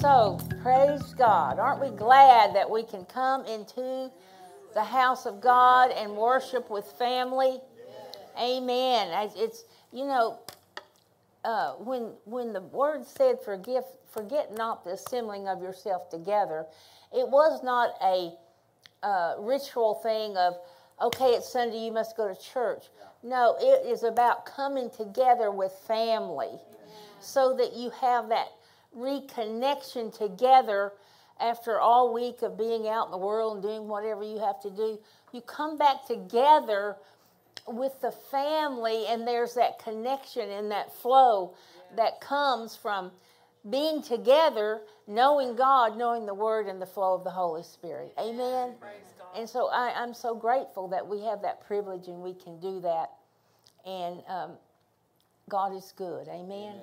So, praise God. Aren't we glad that we can come into the house of God and worship with family? Amen. It's, you know, uh, when, when the word said, forgive, forget not the assembling of yourself together, it was not a uh, ritual thing of, okay, it's Sunday, you must go to church. No, it is about coming together with family so that you have that reconnection together after all week of being out in the world and doing whatever you have to do. You come back together with the family, and there's that connection and that flow that comes from being together, knowing God, knowing the Word, and the flow of the Holy Spirit. Amen. And so I, am so grateful that we have that privilege and we can do that. And um, God is good. Amen.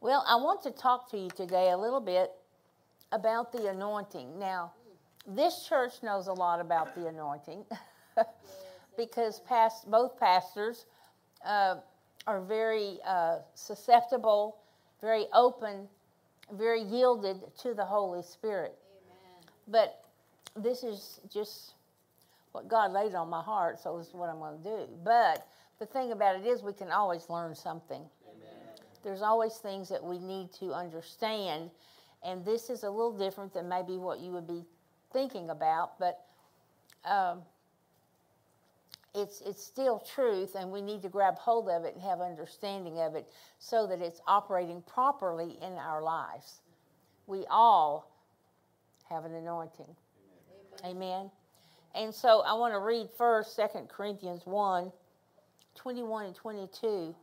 Well, I want to talk to you today a little bit about the anointing. Now, this church knows a lot about the anointing because past, both pastors uh, are very uh, susceptible, very open, very yielded to the Holy Spirit. Amen. But this is just what God laid on my heart, so this is what I'm going to do. But the thing about it is, we can always learn something there's always things that we need to understand. And this is a little different than maybe what you would be thinking about, but um, it's, it's still truth, and we need to grab hold of it and have understanding of it so that it's operating properly in our lives. We all have an anointing. Amen. Amen. And so I want to read first 2 Corinthians 1 21 and 22.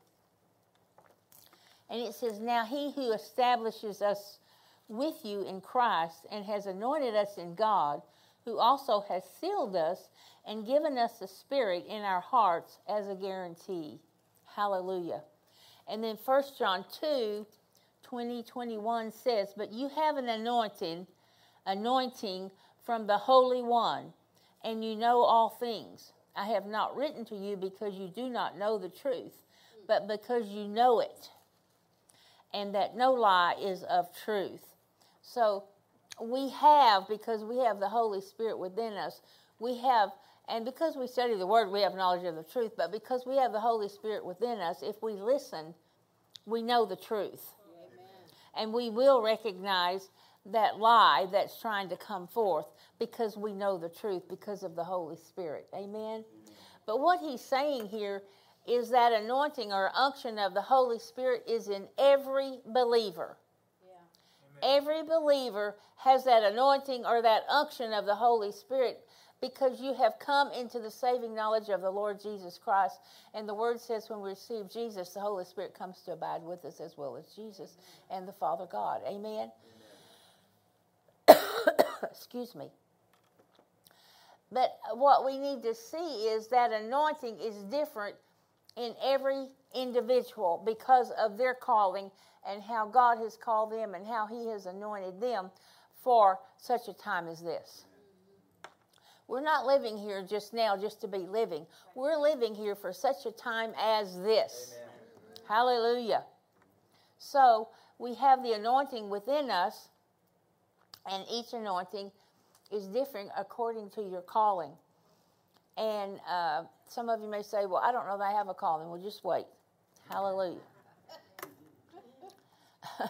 And it says, Now he who establishes us with you in Christ and has anointed us in God, who also has sealed us and given us the Spirit in our hearts as a guarantee. Hallelujah. And then 1 John 2 20, 21 says, But you have an anointing, anointing from the Holy One, and you know all things. I have not written to you because you do not know the truth, but because you know it and that no lie is of truth. So we have, because we have the Holy Spirit within us, we have, and because we study the Word, we have knowledge of the truth, but because we have the Holy Spirit within us, if we listen, we know the truth. Amen. And we will recognize that lie that's trying to come forth because we know the truth because of the Holy Spirit. Amen? Amen. But what he's saying here is that anointing or unction of the Holy Spirit is in every believer. Yeah. Every believer has that anointing or that unction of the Holy Spirit because you have come into the saving knowledge of the Lord Jesus Christ. And the word says when we receive Jesus, the Holy Spirit comes to abide with us as well as Jesus and the Father God. Amen. Amen. Excuse me. But what we need to see is that anointing is different in every individual because of their calling and how God has called them and how He has anointed them for such a time as this. We're not living here just now just to be living. We're living here for such a time as this. Amen. Hallelujah. So we have the anointing within us, and each anointing is different according to your calling. And uh, some of you may say, well, I don't know that I have a calling. Well, just wait. Hallelujah.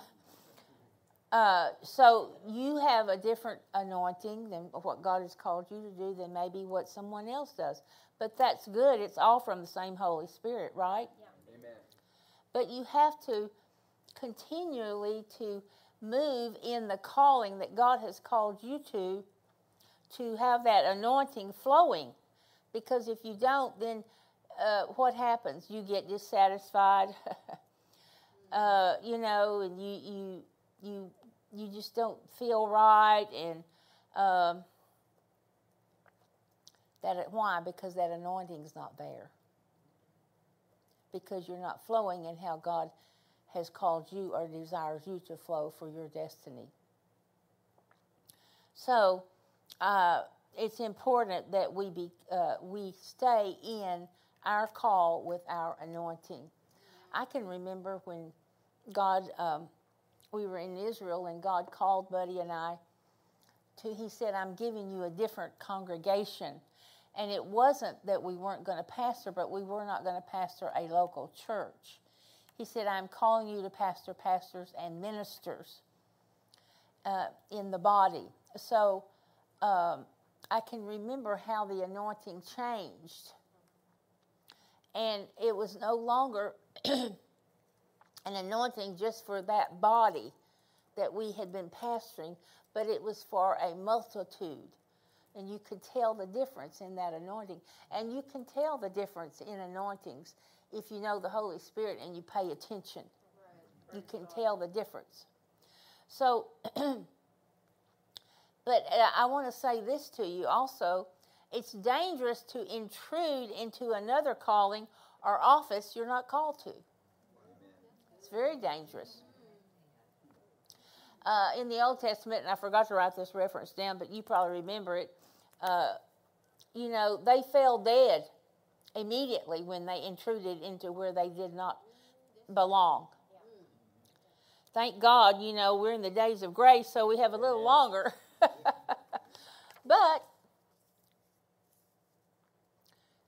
uh, so you have a different anointing than what God has called you to do than maybe what someone else does. But that's good. It's all from the same Holy Spirit, right? Yeah. Amen. But you have to continually to move in the calling that God has called you to to have that anointing flowing because if you don't, then uh, what happens? You get dissatisfied. uh, you know, and you you you you just don't feel right, and um, that why? Because that anointing is not there. Because you're not flowing in how God has called you or desires you to flow for your destiny. So, uh, it's important that we be uh, we stay in our call with our anointing. I can remember when God, um, we were in Israel, and God called Buddy and I to. He said, "I'm giving you a different congregation." And it wasn't that we weren't going to pastor, but we were not going to pastor a local church. He said, I'm calling you to pastor pastors and ministers uh, in the body. So um, I can remember how the anointing changed. And it was no longer an anointing just for that body that we had been pastoring, but it was for a multitude. And you could tell the difference in that anointing. And you can tell the difference in anointings if you know the Holy Spirit and you pay attention. You can tell the difference. So, But uh, I want to say this to you also it's dangerous to intrude into another calling or office you're not called to. It's very dangerous. Uh, in the Old Testament, and I forgot to write this reference down, but you probably remember it. Uh, you know, they fell dead immediately when they intruded into where they did not belong. Thank God, you know, we're in the days of grace, so we have a little longer. but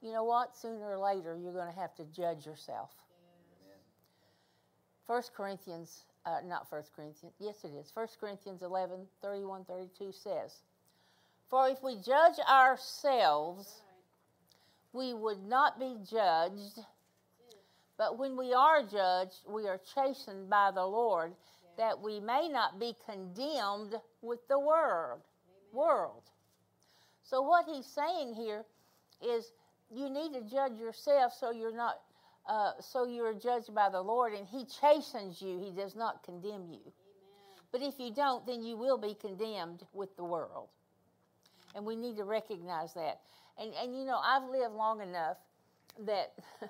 you know what? Sooner or later, you're going to have to judge yourself. First Corinthians, uh, not First Corinthians, yes it is. First Corinthians 11, 31, 32 says, For if we judge ourselves, we would not be judged. But when we are judged, we are chastened by the Lord, that we may not be condemned with the world. World. So what he's saying here is you need to judge yourself so you're not uh, so you're judged by the Lord and he chastens you. He does not condemn you. Amen. But if you don't, then you will be condemned with the world. And we need to recognize that. And, and you know, I've lived long enough that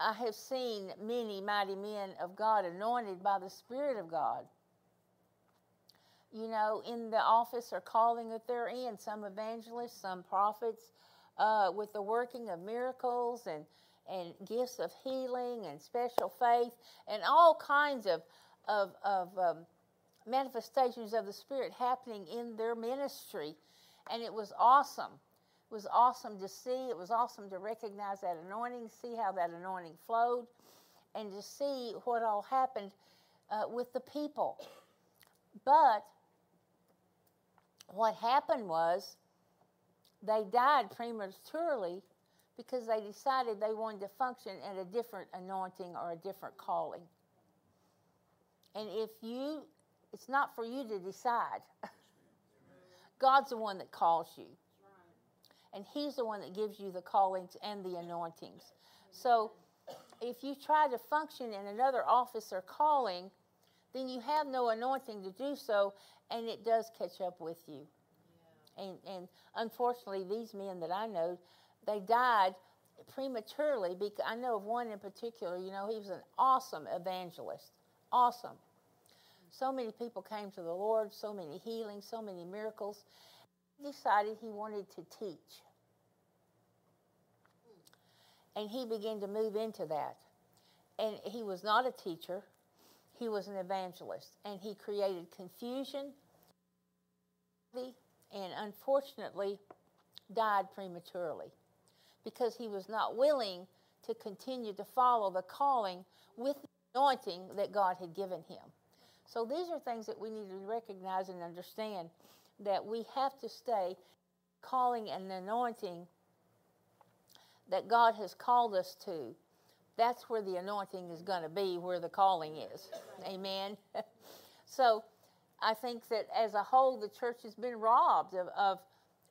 I have seen many mighty men of God anointed by the Spirit of God. You know, in the office or calling that they're in, some evangelists, some prophets, uh, with the working of miracles and, and gifts of healing and special faith and all kinds of, of, of um, manifestations of the Spirit happening in their ministry. And it was awesome. It was awesome to see. It was awesome to recognize that anointing, see how that anointing flowed, and to see what all happened uh, with the people. But what happened was they died prematurely because they decided they wanted to function at a different anointing or a different calling. And if you, it's not for you to decide. God's the one that calls you and He's the one that gives you the callings and the anointings. So if you try to function in another office or calling, then you have no anointing to do so, and it does catch up with you. Yeah. And, and unfortunately, these men that I know, they died prematurely. Because I know of one in particular. You know, he was an awesome evangelist, awesome. So many people came to the Lord, so many healings, so many miracles. He decided he wanted to teach. And he began to move into that. And he was not a teacher, he was an evangelist. And he created confusion and unfortunately died prematurely because he was not willing to continue to follow the calling with the anointing that God had given him. So these are things that we need to recognize and understand that we have to stay calling and anointing that God has called us to, that's where the anointing is going to be, where the calling is. Amen. so I think that as a whole, the church has been robbed of, of,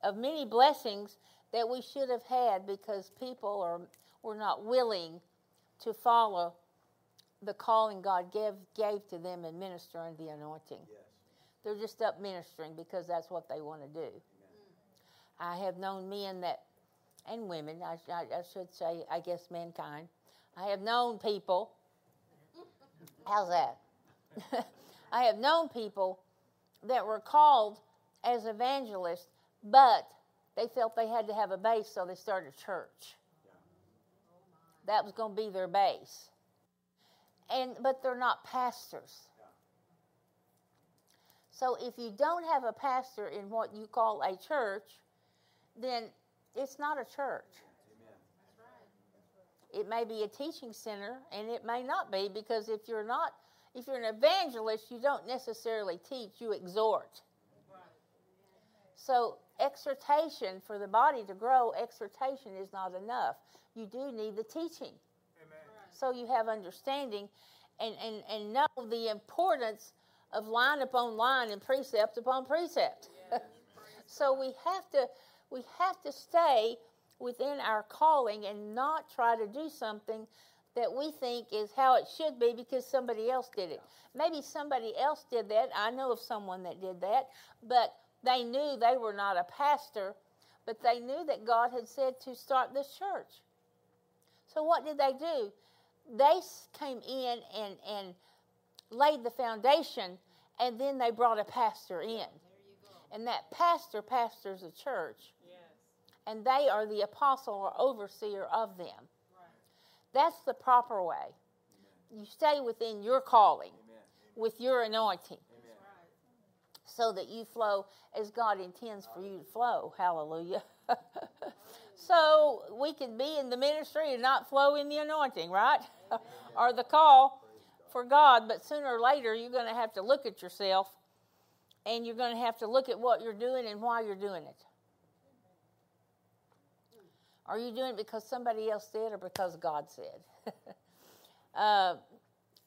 of many blessings that we should have had because people are, were not willing to follow the calling God gave, gave to them in ministering the anointing. Yes. They're just up ministering because that's what they want to do. I have known men that, and women, I, I, I should say, I guess mankind. I have known people. How's that? I have known people that were called as evangelists, but they felt they had to have a base, so they started a church. That was going to be their base. And but they're not pastors. So if you don't have a pastor in what you call a church, then it's not a church. It may be a teaching center, and it may not be because if you're not, if you're an evangelist, you don't necessarily teach; you exhort. So exhortation for the body to grow, exhortation is not enough. You do need the teaching. So you have understanding and, and, and know the importance of line upon line and precept upon precept. so we have to we have to stay within our calling and not try to do something that we think is how it should be because somebody else did it. Maybe somebody else did that. I know of someone that did that, but they knew they were not a pastor, but they knew that God had said to start this church. So what did they do? They came in and, and laid the foundation, and then they brought a pastor in. And that pastor pastors a church. And they are the apostle or overseer of them. That's the proper way. You stay within your calling, with your anointing, so that you flow as God intends for you to flow. Hallelujah. so we can be in the ministry and not flow in the anointing, right? or the call for God, but sooner or later you're going to have to look at yourself and you're going to have to look at what you're doing and why you're doing it. Are you doing it because somebody else did or because God said? uh,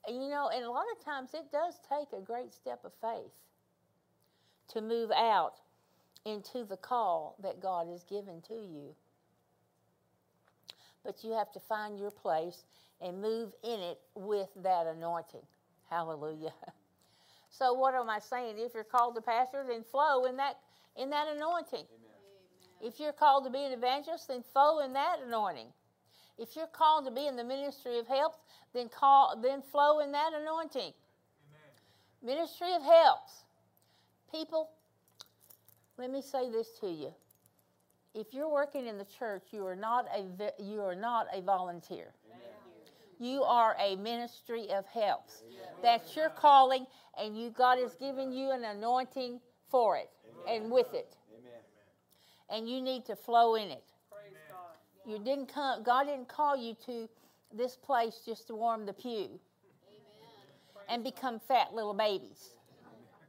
you know, and a lot of times it does take a great step of faith to move out into the call that God has given to you. But you have to find your place and move in it with that anointing. Hallelujah. So what am I saying? If you're called to pastor, then flow in that in that anointing. Amen. If you're called to be an evangelist, then flow in that anointing. If you're called to be in the ministry of helps, then call then flow in that anointing. Amen. Ministry of helps. People, let me say this to you. If you're working in the church, you are not a you are not a volunteer. You are a ministry of helps. That's your calling, and you God has given you an anointing for it and with it. And you need to flow in it. You didn't come. God didn't call you to this place just to warm the pew Amen. and become fat little babies.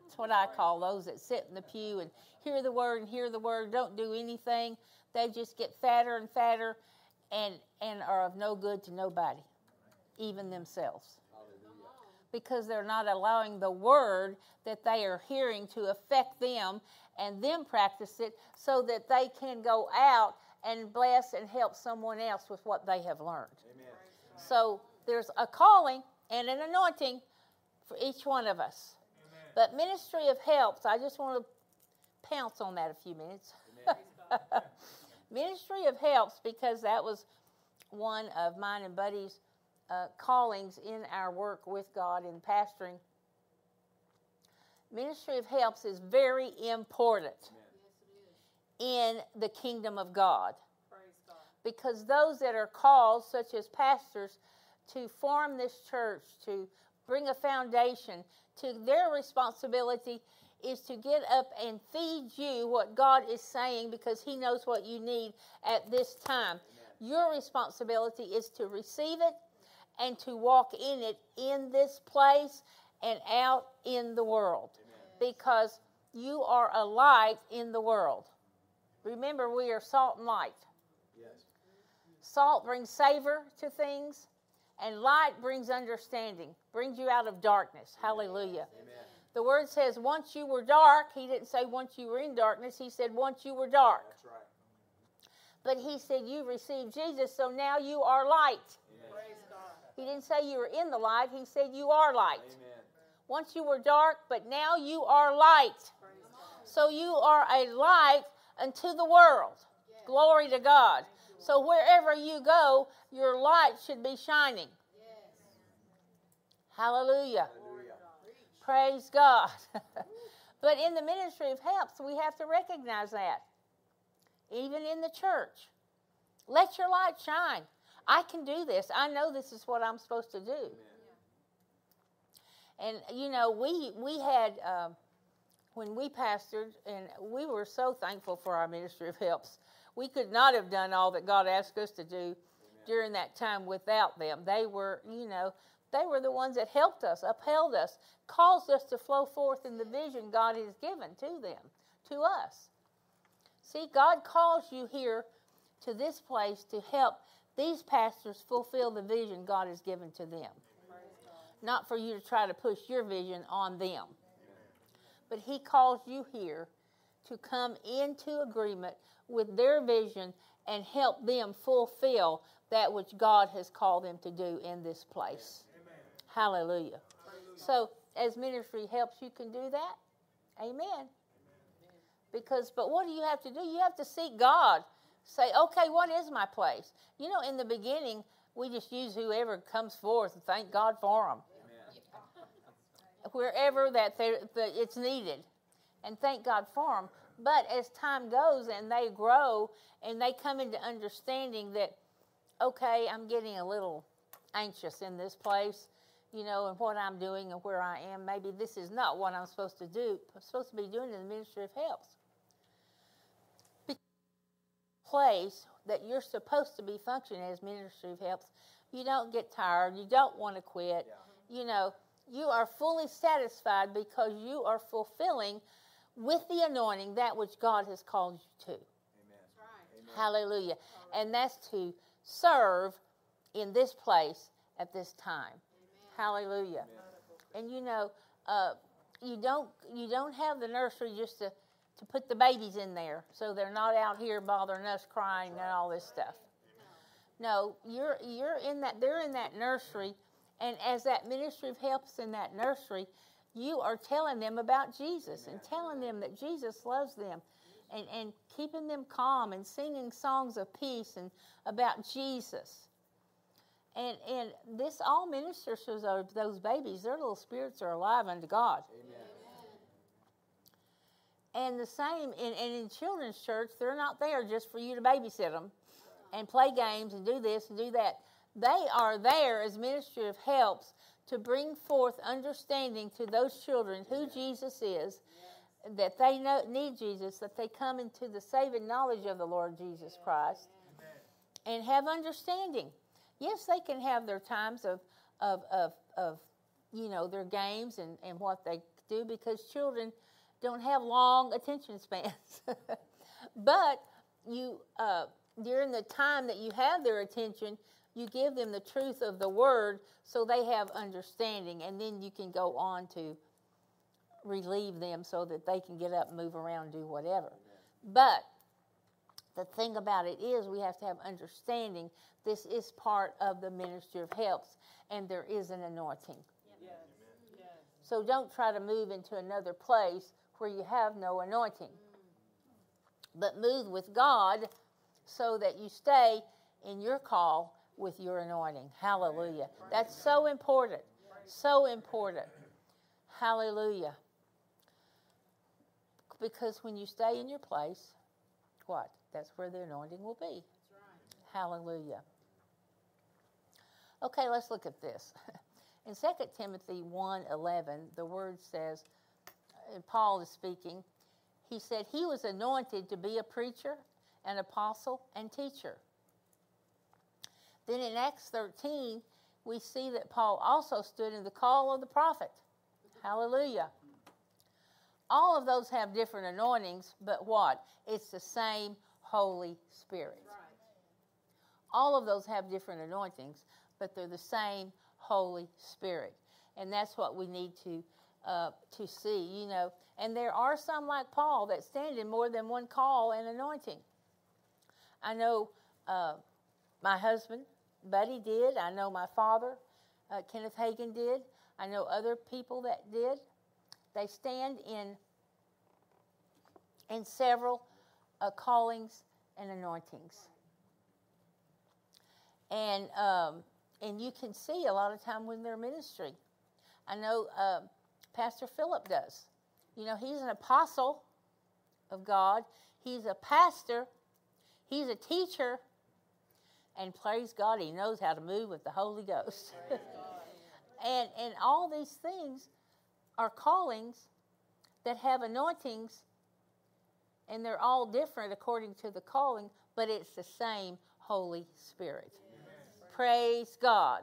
That's what I call those that sit in the pew and hear the word and hear the word, don't do anything. They just get fatter and fatter and, and are of no good to nobody even themselves. Because they're not allowing the word that they are hearing to affect them and them practice it so that they can go out and bless and help someone else with what they have learned. Amen. So there's a calling and an anointing for each one of us. Amen. But ministry of helps, I just want to pounce on that a few minutes. ministry of helps because that was one of mine and Buddy's uh, callings in our work with God in pastoring. Ministry of helps is very important in the kingdom of God. God. Because those that are called, such as pastors, to form this church, to bring a foundation, to their responsibility is to get up and feed you what God is saying because He knows what you need at this time. Amen. Your responsibility is to receive it and to walk in it in this place and out in the world Amen. because you are a light in the world. Remember, we are salt and light. Yes. Salt brings savor to things, and light brings understanding, brings you out of darkness. Hallelujah. Amen. The word says, once you were dark, he didn't say once you were in darkness, he said once you were dark. That's Right. But he said, You received Jesus, so now you are light. He didn't say you were in the light, he said you are light. Amen. Once you were dark, but now you are light. So you are a light unto the world. Glory to God. So wherever you go, your light should be shining. Hallelujah. Hallelujah. Praise God. but in the ministry of helps, we have to recognize that. Even in the church. Let your light shine. I can do this. I know this is what I'm supposed to do. And you know, we we had um, when we pastored, and we were so thankful for our ministry of helps. We could not have done all that God asked us to do during that time without them. They were, you know, they were the ones that helped us, upheld us, caused us to flow forth in the vision God has given to them, to us. See, God calls you here to this place to help these pastors fulfill the vision God has given to them. Not for you to try to push your vision on them. But He calls you here to come into agreement with their vision and help them fulfill that which God has called them to do in this place. Hallelujah. So, as ministry helps, you can do that. Amen. Because, but what do you have to do? You have to seek God. Say, okay, what is my place? You know, in the beginning, we just use whoever comes forth and thank God for them. Wherever that there- that it's needed, and thank God for them. But as time goes and they grow and they come into understanding that, okay, I'm getting a little anxious in this place, you know, and what I'm doing and where I am. Maybe this is not what I'm supposed to do. I'm supposed to be doing in the ministry of helps. Place that you're supposed to be functioning as ministry of helps, You don't get tired. You don't want to quit. You know, you are fully satisfied because you are fulfilling with the anointing that which God has called you to. Amen. Hallelujah. And that's to serve in this place at this time. Hallelujah. And you know, uh, you don't you don't have the nursery just to, to put the babies in there so they're not out here bothering us crying and all this stuff. No, you're you're in that they're in that nursery and as that ministry of helps in that nursery, you are telling them about Jesus and telling them that Jesus loves them and, and keeping them calm and singing songs of peace and about Jesus. And and this all ministers to those, those babies. Their little spirits are alive unto God. Amen. And the same in and in children's church, they're not there just for you to babysit them and play games and do this and do that. They are there as ministry of helps to bring forth understanding to those children who Jesus is, that they know, need Jesus, that they come into the saving knowledge of the Lord Jesus Christ, and have understanding. Yes, they can have their times of, of, of, of you know, their games and, and what they do because children don't have long attention spans. but you, uh, during the time that you have their attention, you give them the truth of the word so they have understanding, and then you can go on to relieve them so that they can get up, move around, do whatever. But the thing about it is, we have to have understanding. This is part of the ministry of helps, and there is an anointing. So don't try to move into another place where you have no anointing. But move with God so that you stay in your call with your anointing. Hallelujah. That's so important. So important. Hallelujah. Because when you stay in your place, what? That's where the anointing will be. Hallelujah. Okay, let's look at this. In 2 Timothy 1:11, the word says, and Paul is speaking, he said he was anointed to be a preacher, an apostle, and teacher. Then in Acts 13, we see that Paul also stood in the call of the prophet. Hallelujah. All of those have different anointings, but what? It's the same Holy Spirit. All of those have different anointings, but they're the same Holy Spirit. And that's what we need to uh, to see, you know. And there are some like Paul that stand in more than one call and anointing. I know uh, my husband, Buddy did. I know my father, uh, Kenneth Hagin, did. I know other people that did. They stand in in several uh, callings and anointings, and um, and you can see a lot of time when they're ministry. I know uh, Pastor Philip does. You know, he's an apostle of God. He's a pastor. He's a teacher. And praise God, he knows how to move with the Holy Ghost. and, and all these things are callings that have anointings, and they're all different according to the calling, but it's the same Holy Spirit. Praise God.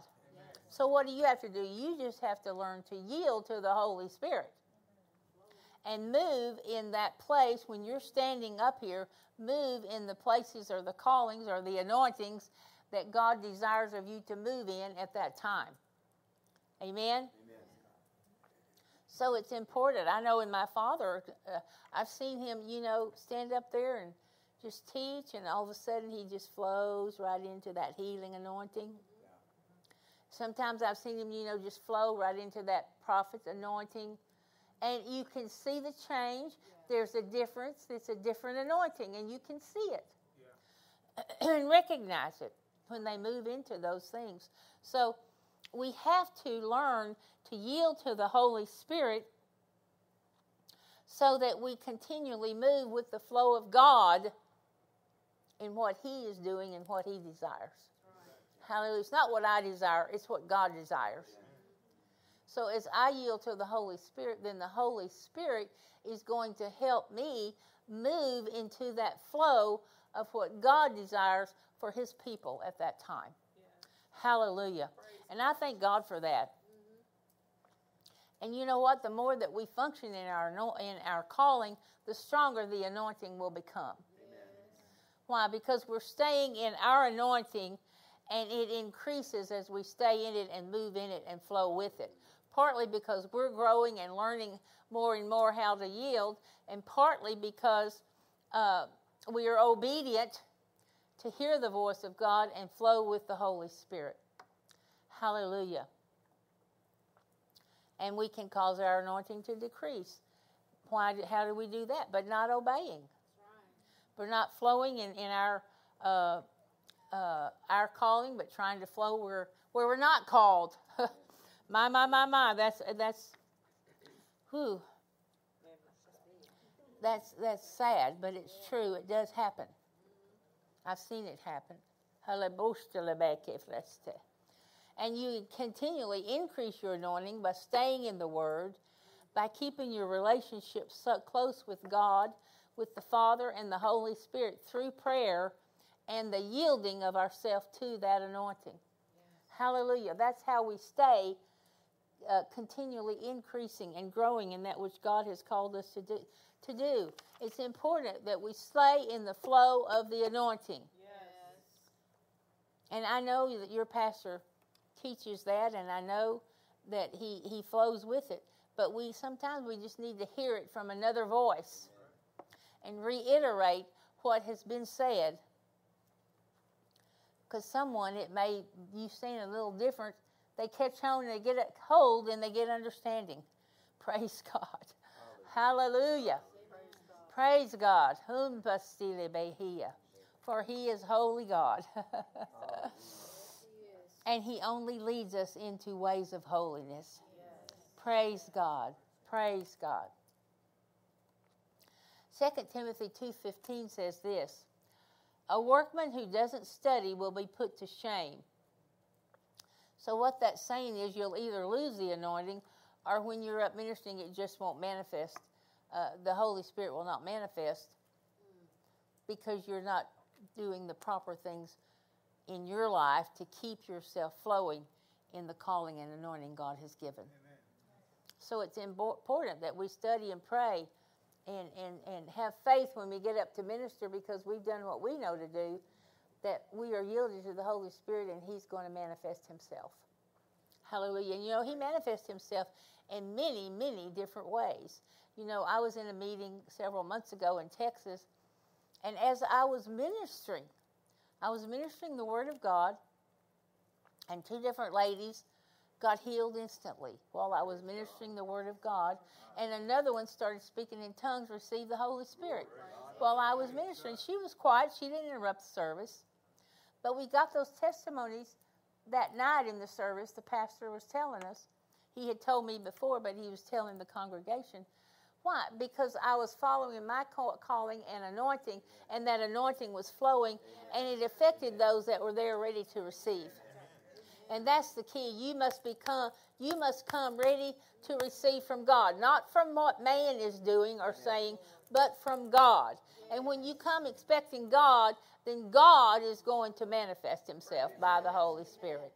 So, what do you have to do? You just have to learn to yield to the Holy Spirit and move in that place when you're standing up here, move in the places or the callings or the anointings that God desires of you to move in at that time. Amen? Amen. So it's important. I know in my father, uh, I've seen him, you know, stand up there and just teach, and all of a sudden he just flows right into that healing anointing. Sometimes I've seen him, you know, just flow right into that prophet's anointing and you can see the change. There's a difference. It's a different anointing, and you can see it yeah. and recognize it when they move into those things. So we have to learn to yield to the Holy Spirit so that we continually move with the flow of God in what He is doing and what He desires. Right. Hallelujah. It's not what I desire, it's what God desires. So as I yield to the Holy Spirit, then the Holy Spirit is going to help me move into that flow of what God desires for his people at that time. Yeah. Hallelujah. Praise and I thank God for that. Mm-hmm. And you know what? The more that we function in our in our calling, the stronger the anointing will become. Amen. Why? Because we're staying in our anointing and it increases as we stay in it and move in it and flow with it partly because we're growing and learning more and more how to yield, and partly because uh, we are obedient to hear the voice of God and flow with the Holy Spirit. Hallelujah. And we can cause our anointing to decrease. Why? How do we do that? But not obeying. We're not flowing in, in our uh, uh, our calling, but trying to flow where where we're not called. My, my, my, my. That's that's who. That's that's sad, but it's true. It does happen. I've seen it happen. And you continually increase your anointing by staying in the Word, by keeping your relationship so close with God, with the Father and the Holy Spirit through prayer and the yielding of ourselves to that anointing. Yes. Hallelujah. That's how we stay uh, continually increasing and growing in that which God has called us to do. To do. It's important that we stay in the flow of the anointing. Yes. And I know that your pastor teaches that, and I know that he, he flows with it. But we sometimes we just need to hear it from another voice and reiterate what has been said. Because someone, it may, you've seen a little different they catch on and they get a hold and they get understanding. Praise God. Hallelujah. Praise God. Whom For he is holy God. and he only leads us into ways of holiness. Praise God. Praise God. 2 Timothy 2:15 says this, a workman who doesn't study will be put to shame. So, what that's saying is you'll either lose the anointing or when you're up ministering, it just won't manifest. Uh, the Holy Spirit will not manifest because you're not doing the proper things in your life to keep yourself flowing in the calling and anointing God has given. Amen. So it's important that we study and pray and, and, and have faith when we get up to minister because we've done what we know to do that we are yielded to the Holy Spirit and He's going to manifest Himself. Hallelujah. And you know, He manifests Himself in many, many different ways. You know, I was in a meeting several months ago in Texas, and as I was ministering, I was ministering the Word of God, And two different ladies got healed instantly while I was ministering the Word of God. And another one started speaking in tongues, received the Holy Spirit while I was ministering. She was quiet, she didn't interrupt the service. But we got those testimonies that night in the service. The pastor was telling us. He had told me before, but he was telling the congregation. Why? Because I was following my calling and anointing, and that anointing was flowing, and it affected those that were there ready to receive. And that's the key. You must become you must come ready to receive from God, not from what man is doing or saying, but from God. And when you come expecting God, then God is going to manifest himself by the Holy Spirit.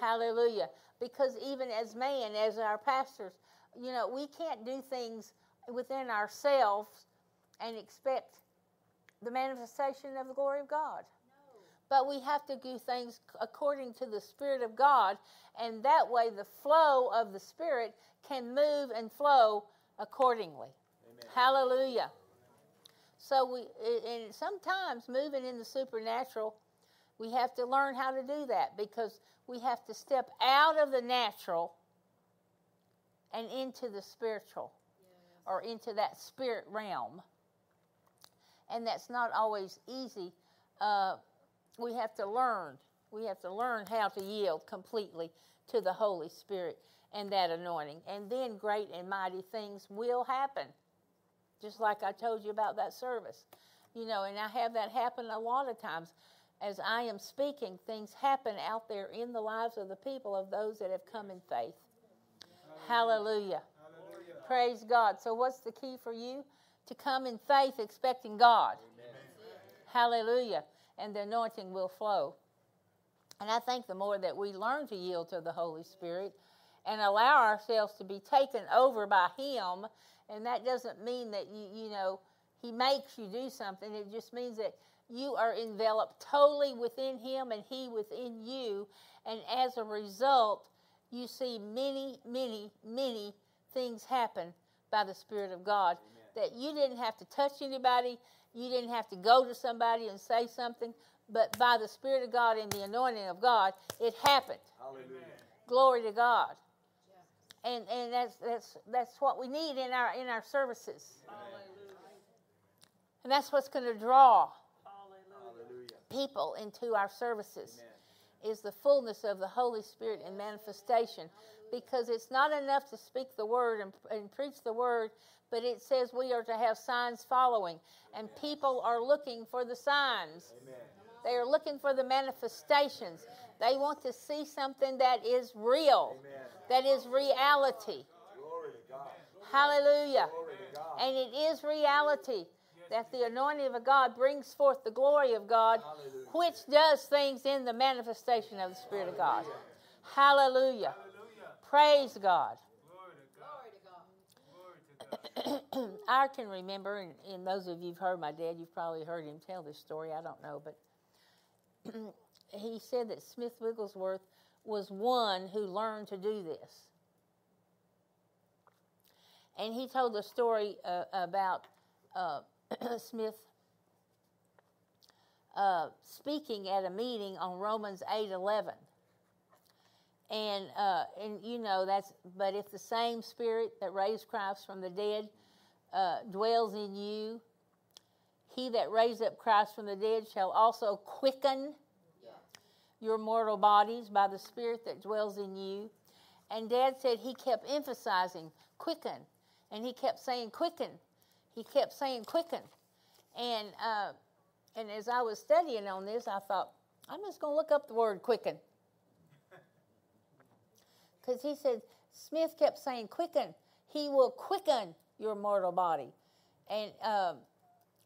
Hallelujah. Because even as man, as our pastors, you know, we can't do things within ourselves and expect the manifestation of the glory of God but we have to do things according to the Spirit of God, and that way the flow of the Spirit can move and flow accordingly. Amen. Hallelujah. So we, and sometimes moving in the supernatural, we have to learn how to do that because we have to step out of the natural and into the spiritual yes. or into that spirit realm. And that's not always easy. Uh, we have to learn. We have to learn how to yield completely to the Holy Spirit and that anointing. And then great and mighty things will happen. Just like I told you about that service. You know, and I have that happen a lot of times. As I am speaking, things happen out there in the lives of the people, of those that have come in faith. Hallelujah. Hallelujah. Praise God. So, what's the key for you? To come in faith expecting God. Amen. Hallelujah and the anointing will flow. And I think the more that we learn to yield to the Holy Spirit and allow ourselves to be taken over by Him, and that doesn't mean that you, you know, He makes you do something. It just means that you are enveloped totally within Him and He within you. And as a result, you see many, many, many things happen by the Spirit of God Amen. that you didn't have to touch anybody, you didn't have to go to somebody and say something, but by the Spirit of God and the anointing of God, it happened. Hallelujah. Glory to God. And, and that's, that's, that's what we need in our, in our services. Hallelujah. And that's what's going to draw Hallelujah. people into our services. Amen. Is the fullness of the Holy Spirit and manifestation because it's not enough to speak the word and, and preach the word, but it says we are to have signs following. And people are looking for the signs. Amen. They are looking for the manifestations. They want to see something that is real, Amen. that is reality. Hallelujah. And it is reality that the anointing of God brings forth the glory of God, Hallelujah. which does things in the manifestation of the Spirit Hallelujah. of God. Hallelujah. Hallelujah. Praise God. I can remember, and, and, those of you who've heard my dad, you've probably heard him tell this story. I don't know, but he said that Smith Wigglesworth was one who learned to do this. And he told the story uh, about uh, Smith uh, speaking at a meeting on Romans 8 11 and uh, and you know that's but if the same spirit that raised Christ from the dead uh, dwells in you, he that raised up Christ from the dead shall also quicken. Your mortal bodies by the spirit that dwells in you. And Dad said he kept emphasizing quicken, and he kept saying quicken. He kept saying quicken, and uh, and as I was studying on this, I thought I'm just going to look up the word quicken because he said, Smith kept saying, quicken. He will quicken your mortal body. And um,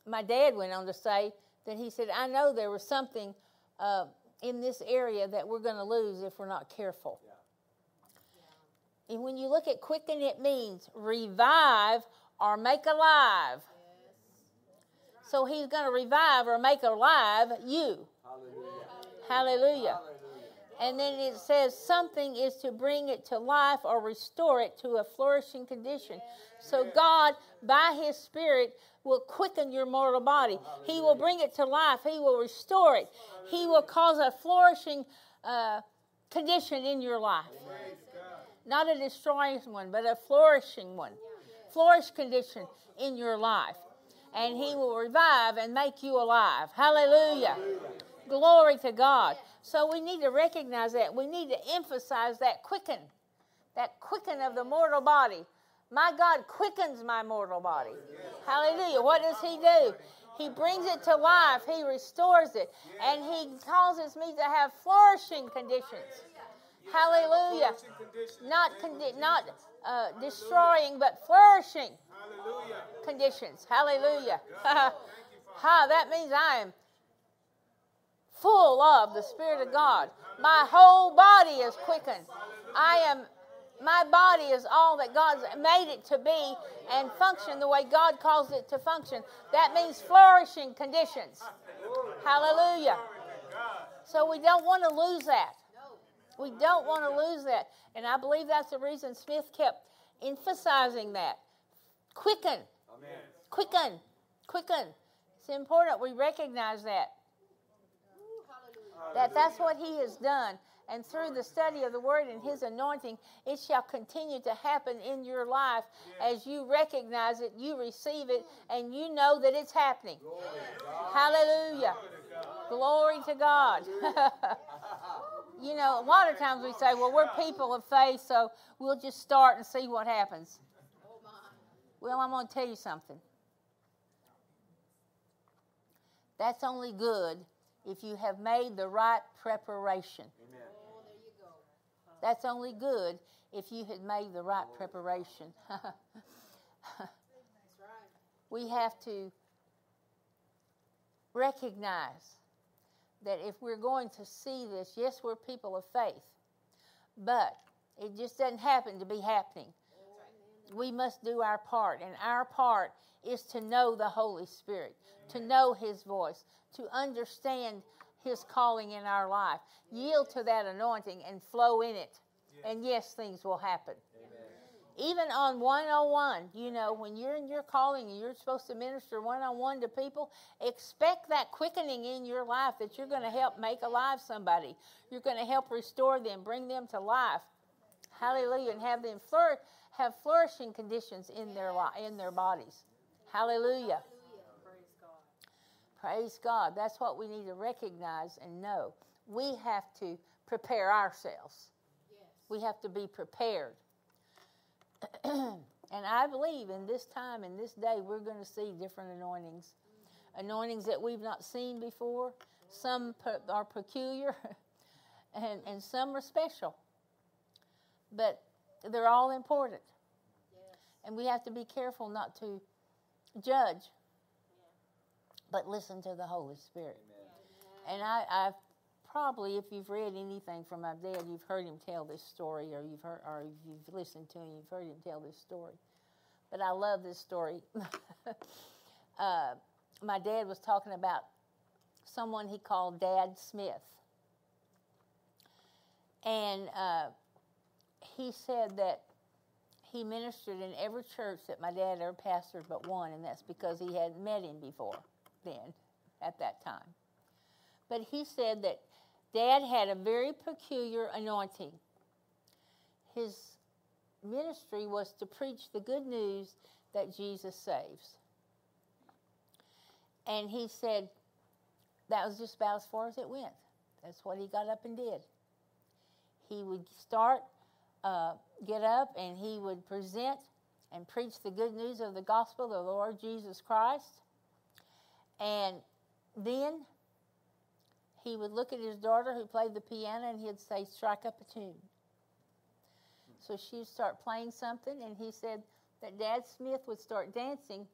my dad went on to say that he said, I know there was something uh, in this area that we're going to lose if we're not careful. Yeah. Yeah. And when you look at quicken, it means revive or make alive. Yes. So he's going to revive or make alive you. Hallelujah. Hallelujah. Hallelujah. And then it says something is to bring it to life or restore it to a flourishing condition. So God, by His Spirit, will quicken your mortal body. He will bring it to life. He will restore it. He will cause a flourishing uh, condition in your life. Not a destroying one, but a flourishing one. Flourish condition in your life. And He will revive and make you alive. Hallelujah. Glory to God. So we need to recognize that. We need to emphasize that quicken, that quicken of the mortal body. My God quickens my mortal body. Hallelujah. What does He do? He brings it to life. He restores it. And He causes me to have flourishing conditions. Hallelujah. Not, condi- not uh, destroying, but flourishing conditions. Hallelujah. ha, that means I am full of the Spirit of God. My whole body is quickened. I am my body is all that God's made it to be and function the way God calls it to function. That means flourishing conditions. Hallelujah. So we don't want to lose that. We don't want to lose that. And I believe that's the reason Smith kept emphasizing that. Quicken. Quicken. Quicken. It's important we recognize that. That that's what he has done and through the study of the word and his anointing, it shall continue to happen in your life as you recognize it, you receive it, and you know that it's happening. Hallelujah. Glory to God. you know, a lot of times we say, well, we're people of faith, so we'll just start and see what happens. Well, I'm going to tell you something. That's only good if you have made the right preparation. That's only good if you had made the right preparation. we have to recognize that if we're going to see this, yes, we're people of faith, but it just doesn't happen to be happening. We must do our part, and our part is to know the Holy Spirit, to know His voice, to understand his calling in our life. Yield to that anointing and flow in it. And yes, things will happen. Even on 101, you know, when you're in your calling and you're supposed to minister one on one to people, expect that quickening in your life that you're going to help make alive somebody. You're going to help restore them, bring them to life. Hallelujah. And have them flourish, have flourishing conditions in their, li- in their bodies. Hallelujah. Praise God. That's what we need to recognize and know. We have to prepare ourselves. Yes. We have to be prepared. and I believe in this time, in this day, we're going to see different anointings. Mm-hmm. Anointings that we've not seen before. Some are peculiar, and, and some are special. But they're all important. Yes. And we have to be careful not to judge but listen to the Holy Spirit. Amen. And I, I've probably, if you've read anything from my dad, you've heard him tell this story, or you've heard, or you've listened to him, you've heard him tell this story. But I love this story. uh, my dad was talking about someone he called Dad Smith, and uh, he said that he ministered in every church that my dad ever pastored but one, and that's because he hadn't met him before then at that time. But he said that Dad had a very peculiar anointing. His ministry was to preach the good news that Jesus saves. And he said that was just about as far as it went. That's what he got up and did. He would start, uh, get up, and he would present and preach the good news of the gospel of the Lord Jesus Christ. And then he would look at his daughter who played the piano and he'd say, Strike up a tune. So she'd start playing something, and he said that Dad Smith would start dancing,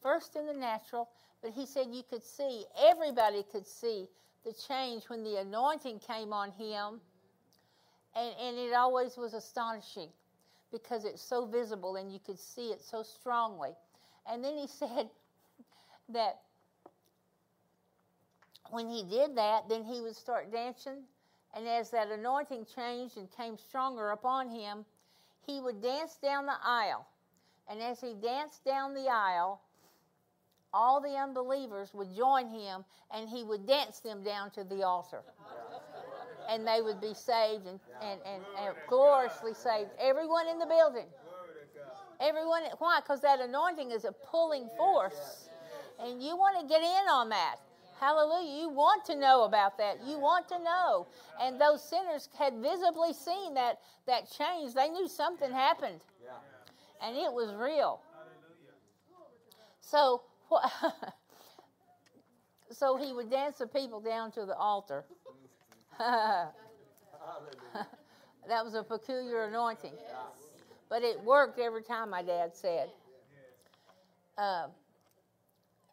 first in the natural, but he said you could see, everybody could see the change when the anointing came on him. And, and it always was astonishing because it's so visible and you could see it so strongly. And then he said that when he did that, then he would start dancing. And as that anointing changed and came stronger upon him, he would dance down the aisle. And as he danced down the aisle, all the unbelievers would join him and he would dance them down to the altar. And they would be saved and, and, and, and gloriously saved. Everyone in the building. Everyone, why? Because that anointing is a pulling force. And you want to get in on that. Hallelujah. You want to know about that. You want to know. And those sinners had visibly seen that, that change. They knew something happened. And it was real. So, so he would dance the people down to the altar. that was a peculiar anointing. But it worked every time, my dad said. Uh,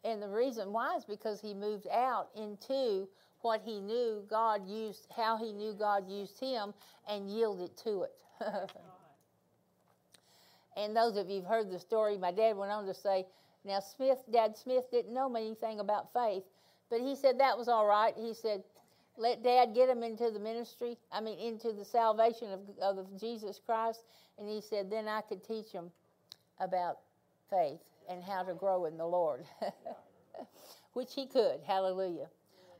and the reason why is because he moved out into what he knew God used, how he knew God used him, and yielded to it. and those of you who've heard the story, my dad went on to say, now Smith, Dad Smith didn't know anything about faith, but he said that was all right. He said, let Dad get him into the ministry, I mean, into the salvation of, of Jesus Christ. And he said, then I could teach him about faith and how to grow in the Lord, which he could. Hallelujah.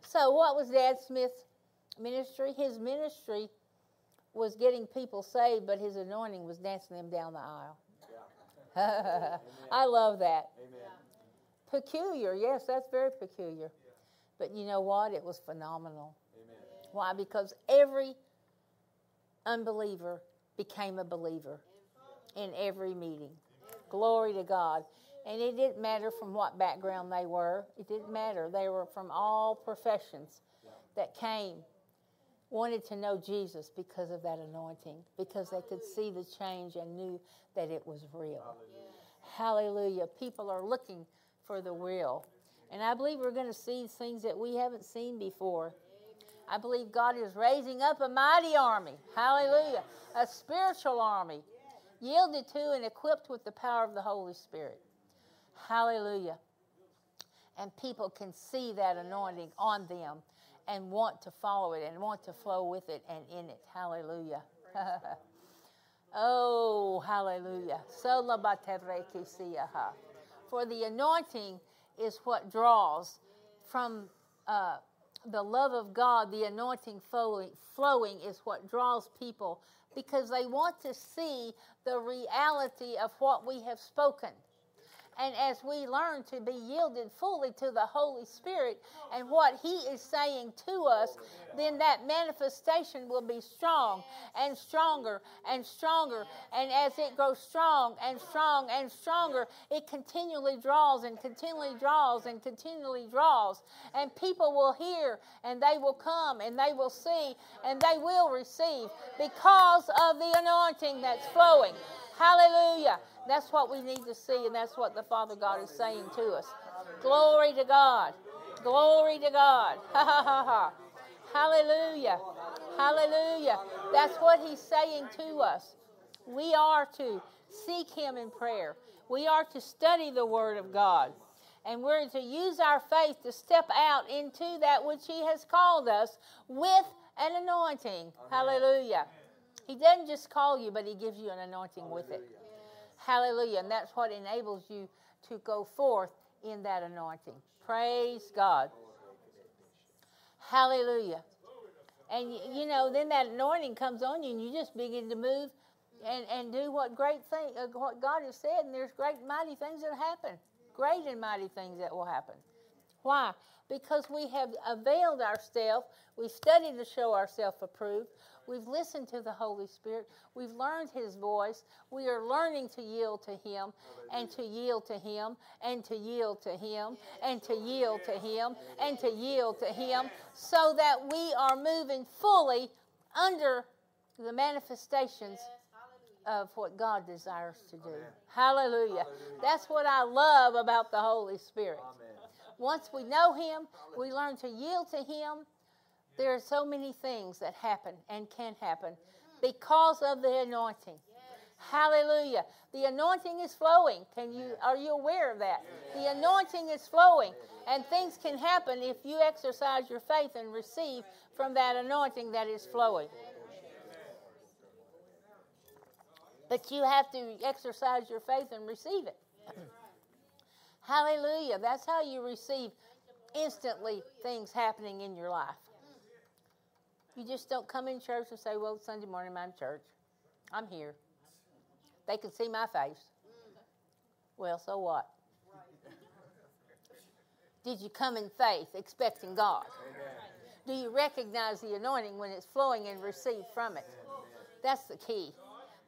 So, what was Dad Smith's ministry? His ministry was getting people saved, but his anointing was dancing them down the aisle. Yeah. I love that. Amen. Peculiar, yes, that's very peculiar. Yeah. But you know what? It was phenomenal. Why? Because every unbeliever became a believer in every meeting. Glory to God. And it didn't matter from what background they were, it didn't matter. They were from all professions that came, wanted to know Jesus because of that anointing, because they could see the change and knew that it was real. Hallelujah. Hallelujah. People are looking for the real. And I believe we're going to see things that we haven't seen before. I believe God is raising up a mighty army. Hallelujah. A spiritual army, yielded to and equipped with the power of the Holy Spirit. Hallelujah. And people can see that anointing on them and want to follow it and want to flow with it and in it. Hallelujah. oh, hallelujah. So, for the anointing is what draws from uh, the love of God, the anointing flowing, is what draws people because they want to see the reality of what we have spoken. And as we learn to be yielded fully to the Holy Spirit and what He is saying to us, then that manifestation will be strong and stronger and stronger. And as it grows strong and strong and stronger, it continually draws and continually draws and continually draws. And people will hear and they will come and they will see and they will receive because of the anointing that's flowing. Hallelujah. That's what we need to see, and that's what the Father God is saying to us. Glory to God. Glory to God. Ha ha ha ha. Hallelujah. Hallelujah. That's what He's saying to us. We are to seek Him in prayer. We are to study the Word of God. And we're to use our faith to step out into that which He has called us with an anointing. Hallelujah. He doesn't just call you, but He gives you an anointing with it. Hallelujah. And that's what enables you to go forth in that anointing. Praise God. Hallelujah. And you know, then that anointing comes on you, and you just begin to move and, and do what great thing, uh, what God has said, and there's great mighty things that happen. Great and mighty things that will happen. Why? Because we have availed ourselves, we've studied to show ourselves approved, We've listened to the Holy Spirit. We've learned His voice. We are learning to yield to Him and to yield to Him and to yield to Him and to yield to Him and to yield to Him so that we are moving fully under the manifestations of what God desires to do. Hallelujah. That's what I love about the Holy Spirit. Once we know Him, we learn to yield to Him there are so many things that happen and can happen because of the anointing. Hallelujah. The anointing is flowing. Can you are you aware of that? The anointing is flowing and things can happen if you exercise your faith and receive from that anointing that is flowing. But you have to exercise your faith and receive it. Hallelujah. That's how you receive instantly things happening in your life. You just don't come in church and say, Well, Sunday morning I'm church. I'm here. They can see my face. Well, so what? Did you come in faith, expecting God? Do you recognize the anointing when it's flowing and receive from it? That's the key.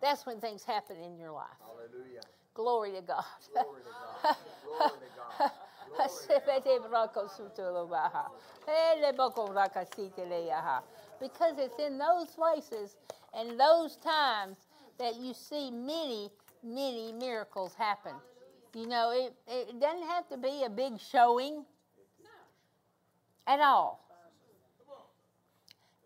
That's when things happen in your life. Hallelujah. Glory to God. Glory to God. Glory to God. because it's in those places and those times that you see many, many miracles happen. You know, it, it doesn't have to be a big showing at all.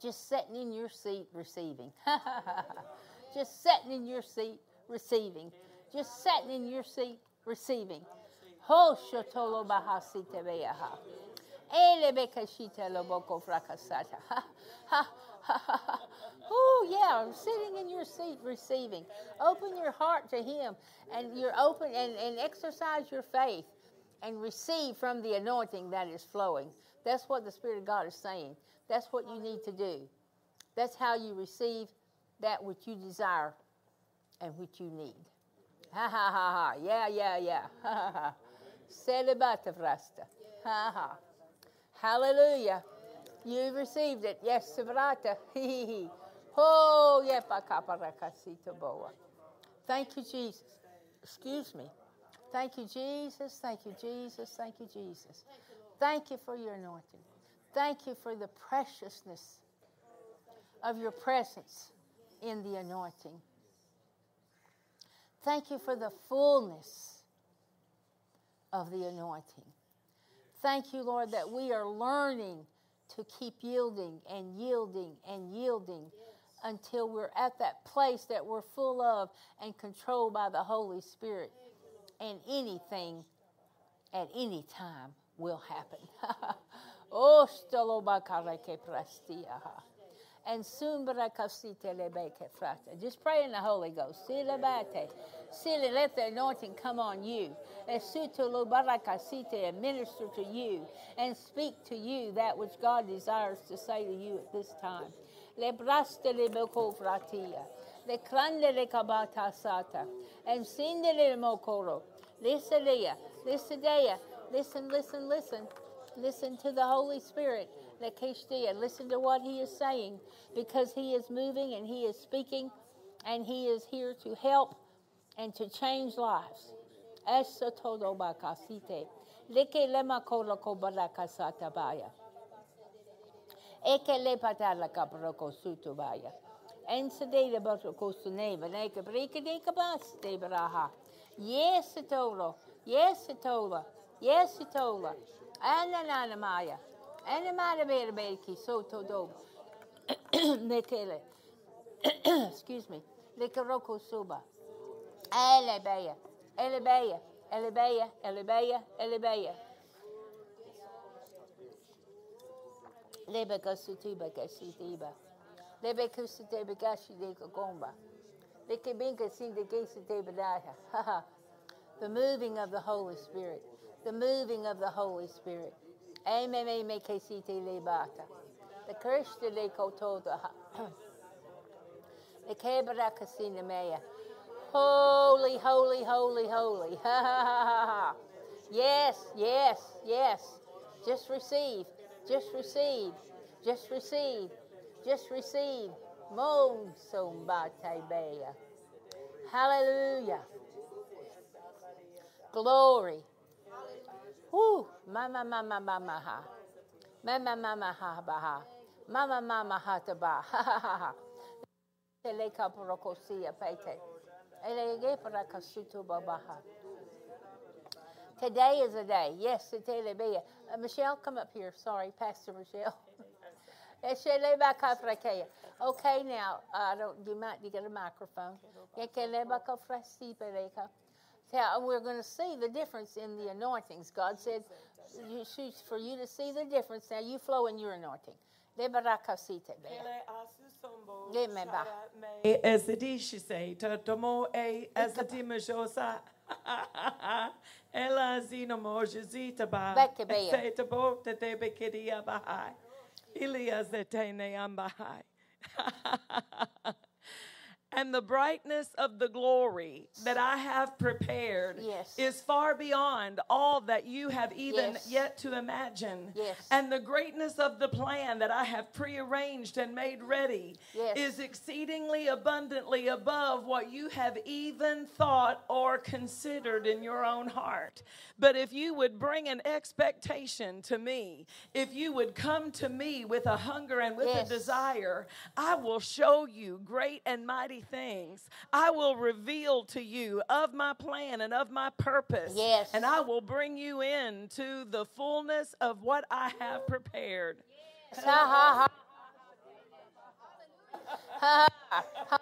Just sitting in your seat receiving. Just sitting in your seat receiving. Just sitting in your seat receiving. Ho shotolo Oh, yeah, I'm sitting in your seat receiving. Open your heart to Him and you're open and, and exercise your faith and receive from the anointing that is flowing. That's what the Spirit of God is saying. That's what you need to do. That's how you receive that which you desire and which you need. Ha ha ha ha. Yeah, yeah, yeah. Ha ha ha. Ha ha. Hallelujah. You received it. Yes, Savrata. Oh, boa. Thank you, Jesus. Excuse me. Thank you, Jesus. Thank you, Jesus. Thank you, Jesus. Thank you for your anointing. Thank you for the preciousness of your presence in the anointing. Thank you for the fullness of the anointing. Thank you, Lord, that we are learning to keep yielding and yielding and yielding until we're at that place that we're full of and controlled by the Holy Spirit. And anything at any time will happen. oh, and soon just pray in the Holy Ghost. Silly, let the anointing come on you. And minister to you and speak to you that which God desires to say to you at this time. Le braste le boko fratia. Le crande le kabata sata. And sinde le mokoro. Listen, listen, listen, listen, listen. Listen to the Holy Spirit. Listen to what He is saying because He is moving and He is speaking and He is here to help and to change lives. Esa todo bakasite. Leke lema kola de breke de kabas de braha. Yes. Yes, itola. Yes, itola. Ananana ah, maya. Anamana bere beki so todo. Nekele. Excuse me. Leke roko suba. Elebeya, elebeya, elebeya, elebeya, elebeya. Lebe kasutiba kasitiba. Lebe kusutiba kashideka gomba. Leke binka sinde kasitiba daha. The moving of the Holy Spirit. The moving of the Holy Spirit. Amen, amen, kasite lebata. The Krishna le kotoda. The kebra kasina meya. Holy, holy, holy, holy. Ha ha ha ha. Yes, yes, yes. Just receive. Just receive. Just receive. Just receive. Mon sombatebeya. Hallelujah. Glory. Woo. Mama mama mama ha. Mama mama ha baha. Mama mama ha ta ba. Ha ha ha ha. Porokosia pete. Today is a day. Yes, uh, Michelle, come up here. Sorry, Pastor Michelle. okay, now I don't. You might you get a microphone. So uh, we're going to see the difference in the anointings. God said, you, for you to see the difference. Now you flow in your anointing. As the dish say, tomo a as the. Ela zina mojizita ba. Say to both that they be kidia bahai. Ilias etene ambahai. And the brightness of the glory that I have prepared Yes. is far beyond all that you have even Yes. yet to imagine. Yes. And the greatness of the plan that I have prearranged and made ready is exceedingly abundantly above what you have even thought or considered in your own heart. But if you would bring an expectation to me, if you would come to me with a hunger and with a desire, I will show you great and mighty things. I will reveal to you of my plan and of my purpose. Yes. And I will bring you into the fullness of what I have prepared. Ha ha ha. Ha ha ha. Ha ha ha.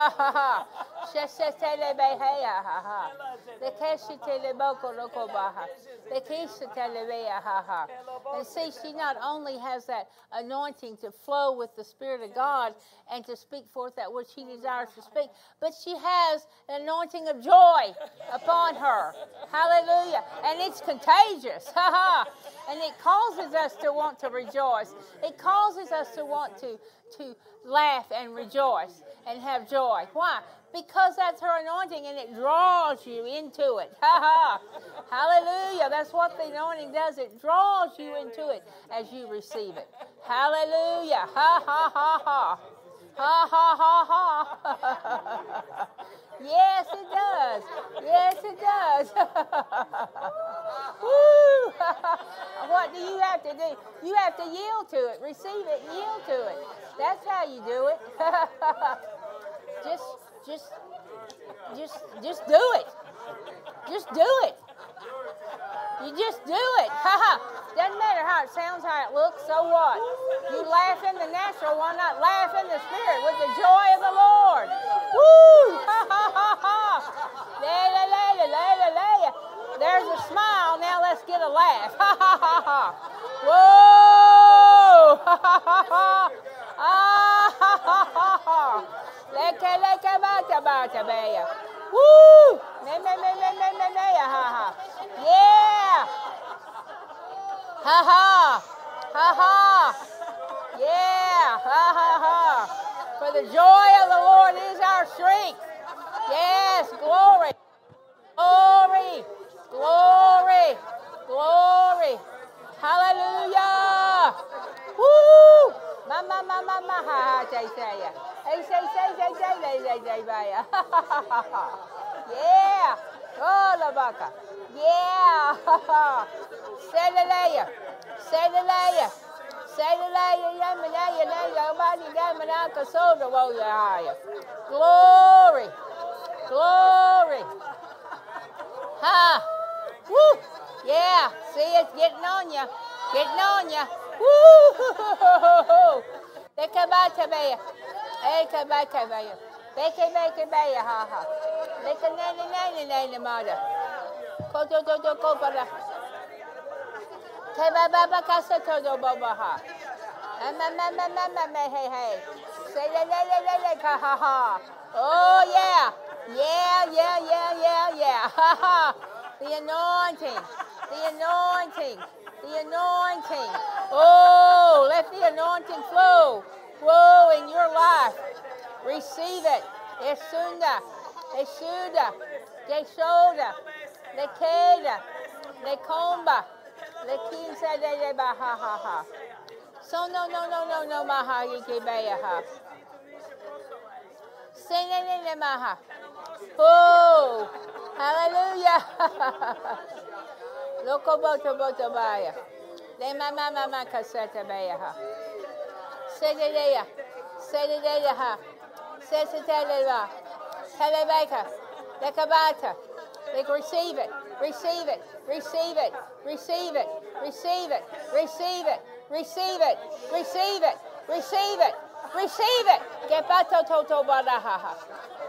Sheshetele beheya ha ha. The keshetele boko roko baha. The keshetele beya ha ha. And see, she not only has that anointing to flow with the Spirit of God and to speak forth that which He desires to speak, but she has an anointing of joy upon her. Hallelujah. And it's contagious. Ha ha. And it causes us to want to rejoice. It causes us to want to, to laugh and rejoice and have joy. Why? Because that's her anointing and it draws you into it. Ha ha. Hallelujah. That's what the anointing does. It draws you into it as you receive it. Hallelujah. Ha ha ha ha. Ha ha ha ha. yes, it does. Yes, it does. What do you have to do? You have to yield to it, receive it, yield to it. That's how you do it. Just, just, just, just do it. Just do it. You just do it. Doesn't matter how it sounds, how it looks, so what? You laugh in the natural, why not laugh in the spirit with the joy of the Lord? Woo! Ha ha ha ha! La la la la la la la. There's a smile, now let's get a laugh. Ha ha ha ha! Whoa! Ha ha ha! Ah ha ha ha ha! Leka leka bata beya. Woo! Me me me me me me me ha ha. Yeah! Ha ha! Ha ha! Yeah! Ha ha ha! For the joy of the Lord is our strength. Yes, glory. Glory. Glory. Glory. Hallelujah. Woo! Ma ma ma ma ma ha ha ya. Hey say say say say say say say say ya. Yeah. Oh la baka. Yeah. Say the layer. Say the layer. Say the layer. Ya ma na ya na ya ba ni da ma na ka so the wo ya ya. Glory. Glory. Ha. Woo. Yeah. See it's getting on you. Getting on you. Woo. Lekabata beya. Ekabata beya. Beke beke beya ha ha. Leka nene nene nene mada. Koto to to ko para. Keba baba kasa to do baba ha. Ma ma ma ma ma ma hey hey. Say le le le le le ka ha ha. Oh yeah. Yeah yeah yeah yeah yeah. Ha ha. The anointing. The anointing. The anointing. Oh, let the anointing flow. Flow in your life. Receive it. Esunda. Esuda. Geshoda. Lekeda. Lekomba. Lekinsa de de ba ha ha ha. So no no no no no maha yike baya ha. Say ne ne ne maha. Oh, hallelujah. Loko boto boto baya. Le mama mama kaseta baya ha. Say de de ya. Say de de ya ha. Say se tele ba. Tele baka. Lekabata. Like receive it, receive it, receive it, receive it, receive it, receive it, receive it, receive it, receive it, receive it. Gepato toto barahaha.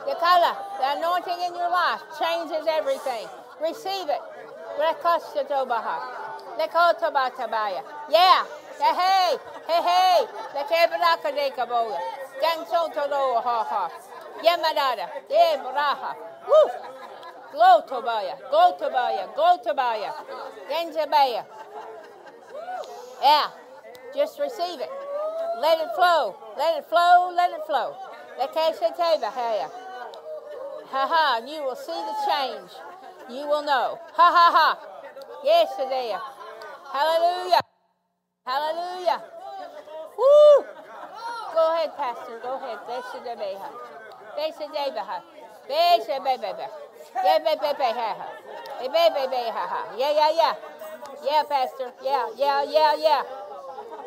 Gekala, the anointing in your life changes everything. Receive it. Rekostatobaha. Lekotobatabaya. Yeah. Hey, hey, hey, hey. Lekebraka de kaboya. Gansotoro ha ha. Yamadada. De braha. Woo. Go Tobiah, go Tobiah, go Tobiah, Genzabaya. Yeah, Just receive it. Let it flow. Let it flow. Let it flow. Ha ha. And you will see the change. You will know. Ha ha ha. Yes. Hallelujah. Hallelujah. Woo! Go ahead, Pastor. Go ahead. Beshedebeha. Beshedebeha. Beshedebeha. Bebebebeha. Bebebebeha. Yeah, yeah, yeah. Yeah, Pastor. Yeah, yeah, yeah, yeah.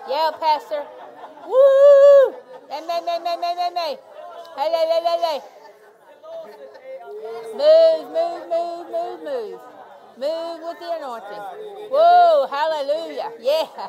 Yeah, Pastor. Woo! May, may, may, may, may, may. Hey, hey, hey, hey, hey. Move, move, move, move, move. Move with the anointing. Whoa, hallelujah. Yeah.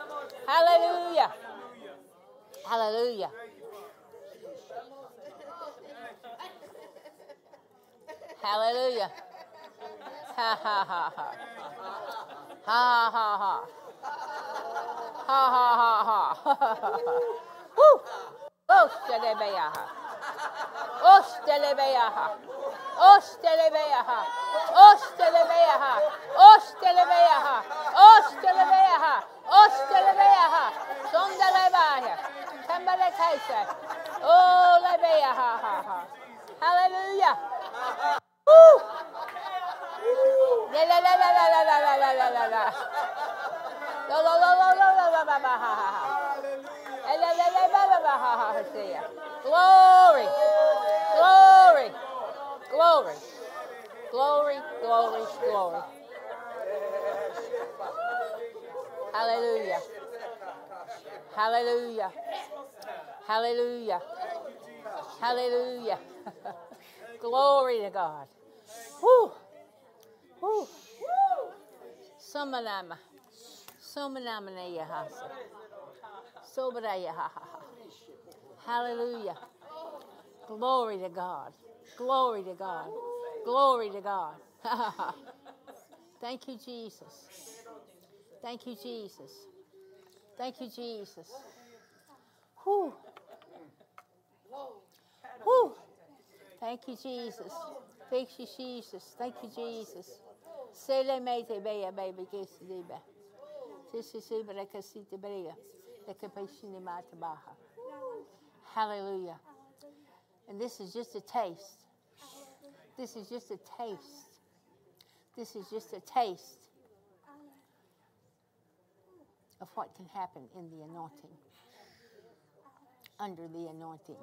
you. Ha ha ha ha. Ha ha ha. Ha ha ha ha. ha. Woo! Ostelebeyaha. Ostelebeyaha. Ostelebeyaha. Ostelebeyaha. Ostelebeyaha. Ostelebeyaha. Ostelebeyaha. Sondelebeyaha. Tembele kaiser. Oh, lebeyaha. Hallelujah. La la la la la la la la la la la. La la la la la la la la la ha ha ha. La la la la la la la ha ha ha. Glory. Glory. Glory. Glory, glory, glory. Hallelujah. Hallelujah. Hallelujah. Hallelujah. Glory to God. Woo. Woo. Sumanama. Sumanamana Yahasa. Sobaraya ha ha ha. Hallelujah. Glory to God. Glory to God. Glory to God. Thank you, Jesus. Thank you, Jesus. Thank you, Jesus. Whew. Whew. Thank you, Jesus. Thank you, Jesus. Thank you, Jesus. Baby. Hallelujah. And this is just a taste. This is just a taste. This is just a taste of what can happen in the anointing. Under the anointing.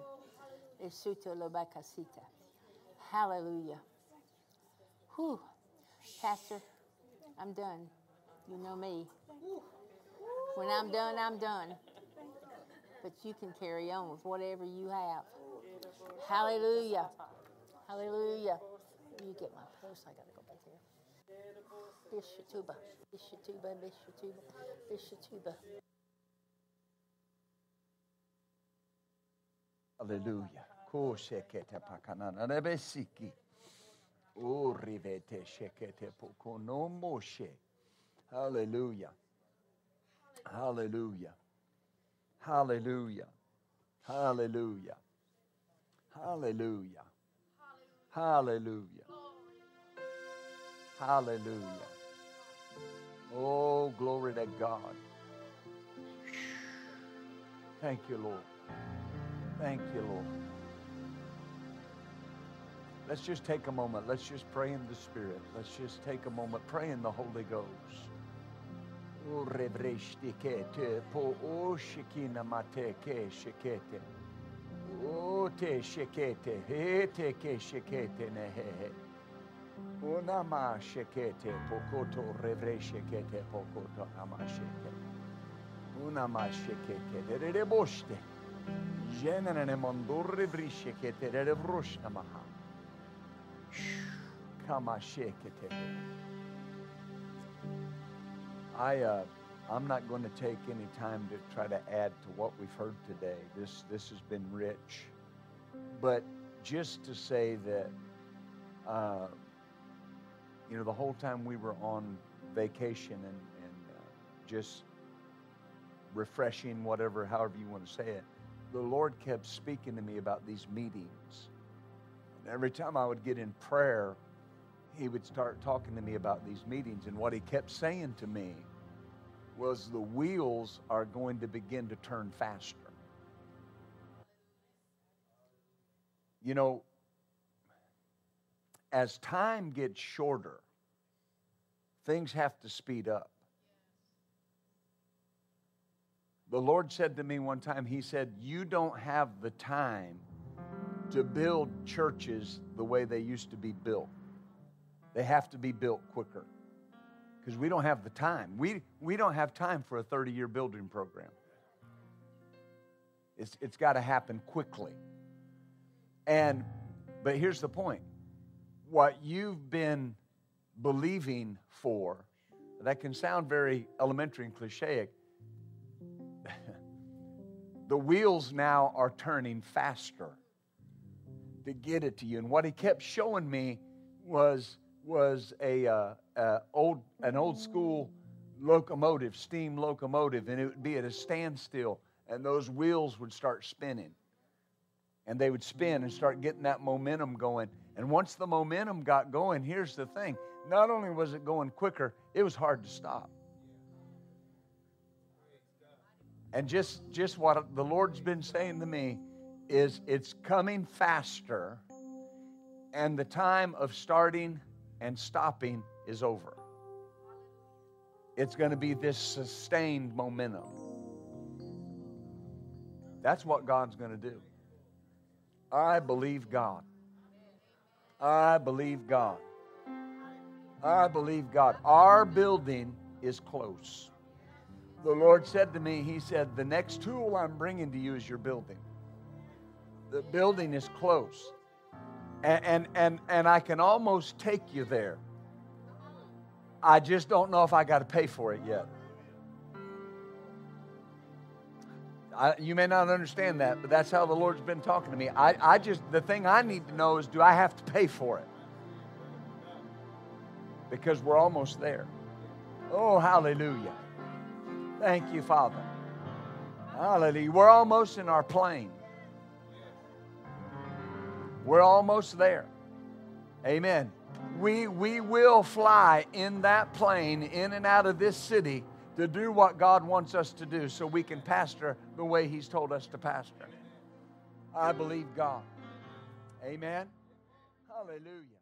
Hallelujah. Whew. Pastor, I'm done. You know me. When I'm done, I'm done. But you can carry on with whatever you have. Hallelujah. Hallelujah. You get my purse. I gotta go back there. Bishatuba. Bishatuba. Bishatuba. Bishatuba. Hallelujah. Hallelujah. Hallelujah. Hallelujah. Hallelujah. Hallelujah. Hallelujah. Hallelujah. Oh, glory to God. Thank you, Lord. Thank you, Lord. Let's just take a moment. Let's just pray in the Spirit. Let's just take a moment. Pray in the Holy Ghost. Ote shekete, hete ke shekete nehe. Unama shekete, pokoto revre shekete, pokoto ama shekete. Unama shekete, derere boshte. Jenene mondore vri shekete, derere vrosh namaha. I uh, I'm not going to take any time to try to add to what we've heard today. This this has been rich. But just to say that, uh, you know, the whole time we were on vacation and, and uh, just refreshing, whatever, however you want to say it, the Lord kept speaking to me about these meetings. And every time I would get in prayer, He would start talking to me about these meetings. And what He kept saying to me was the wheels are going to begin to turn faster. You know, as time gets shorter, things have to speed up. The Lord said to me one time, He said, You don't have the time to build churches the way they used to be built. They have to be built quicker because we don't have the time. We, we don't have time for a 30 year building program. It's, it's got to happen quickly. And, but here's the point what you've been believing for, that can sound very elementary and cliche. the wheels now are turning faster to get it to you. And what he kept showing me was, was a, uh, uh, old, an old school locomotive, steam locomotive, and it would be at a standstill, and those wheels would start spinning. And they would spin and start getting that momentum going. And once the momentum got going, here's the thing not only was it going quicker, it was hard to stop. And just, just what the Lord's been saying to me is it's coming faster, and the time of starting and stopping is over. It's going to be this sustained momentum. That's what God's going to do. I believe God. I believe God. I believe God. Our building is close. The Lord said to me, He said, The next tool I'm bringing to you is your building. The building is close. And, and, and, and I can almost take you there. I just don't know if I got to pay for it yet. I, you may not understand that, but that's how the Lord's been talking to me. I, I just, the thing I need to know is do I have to pay for it? Because we're almost there. Oh, hallelujah. Thank you, Father. Hallelujah. We're almost in our plane. We're almost there. Amen. We, we will fly in that plane in and out of this city to do what God wants us to do so we can pastor the way He's told us to pastor. I believe God. Amen. Hallelujah.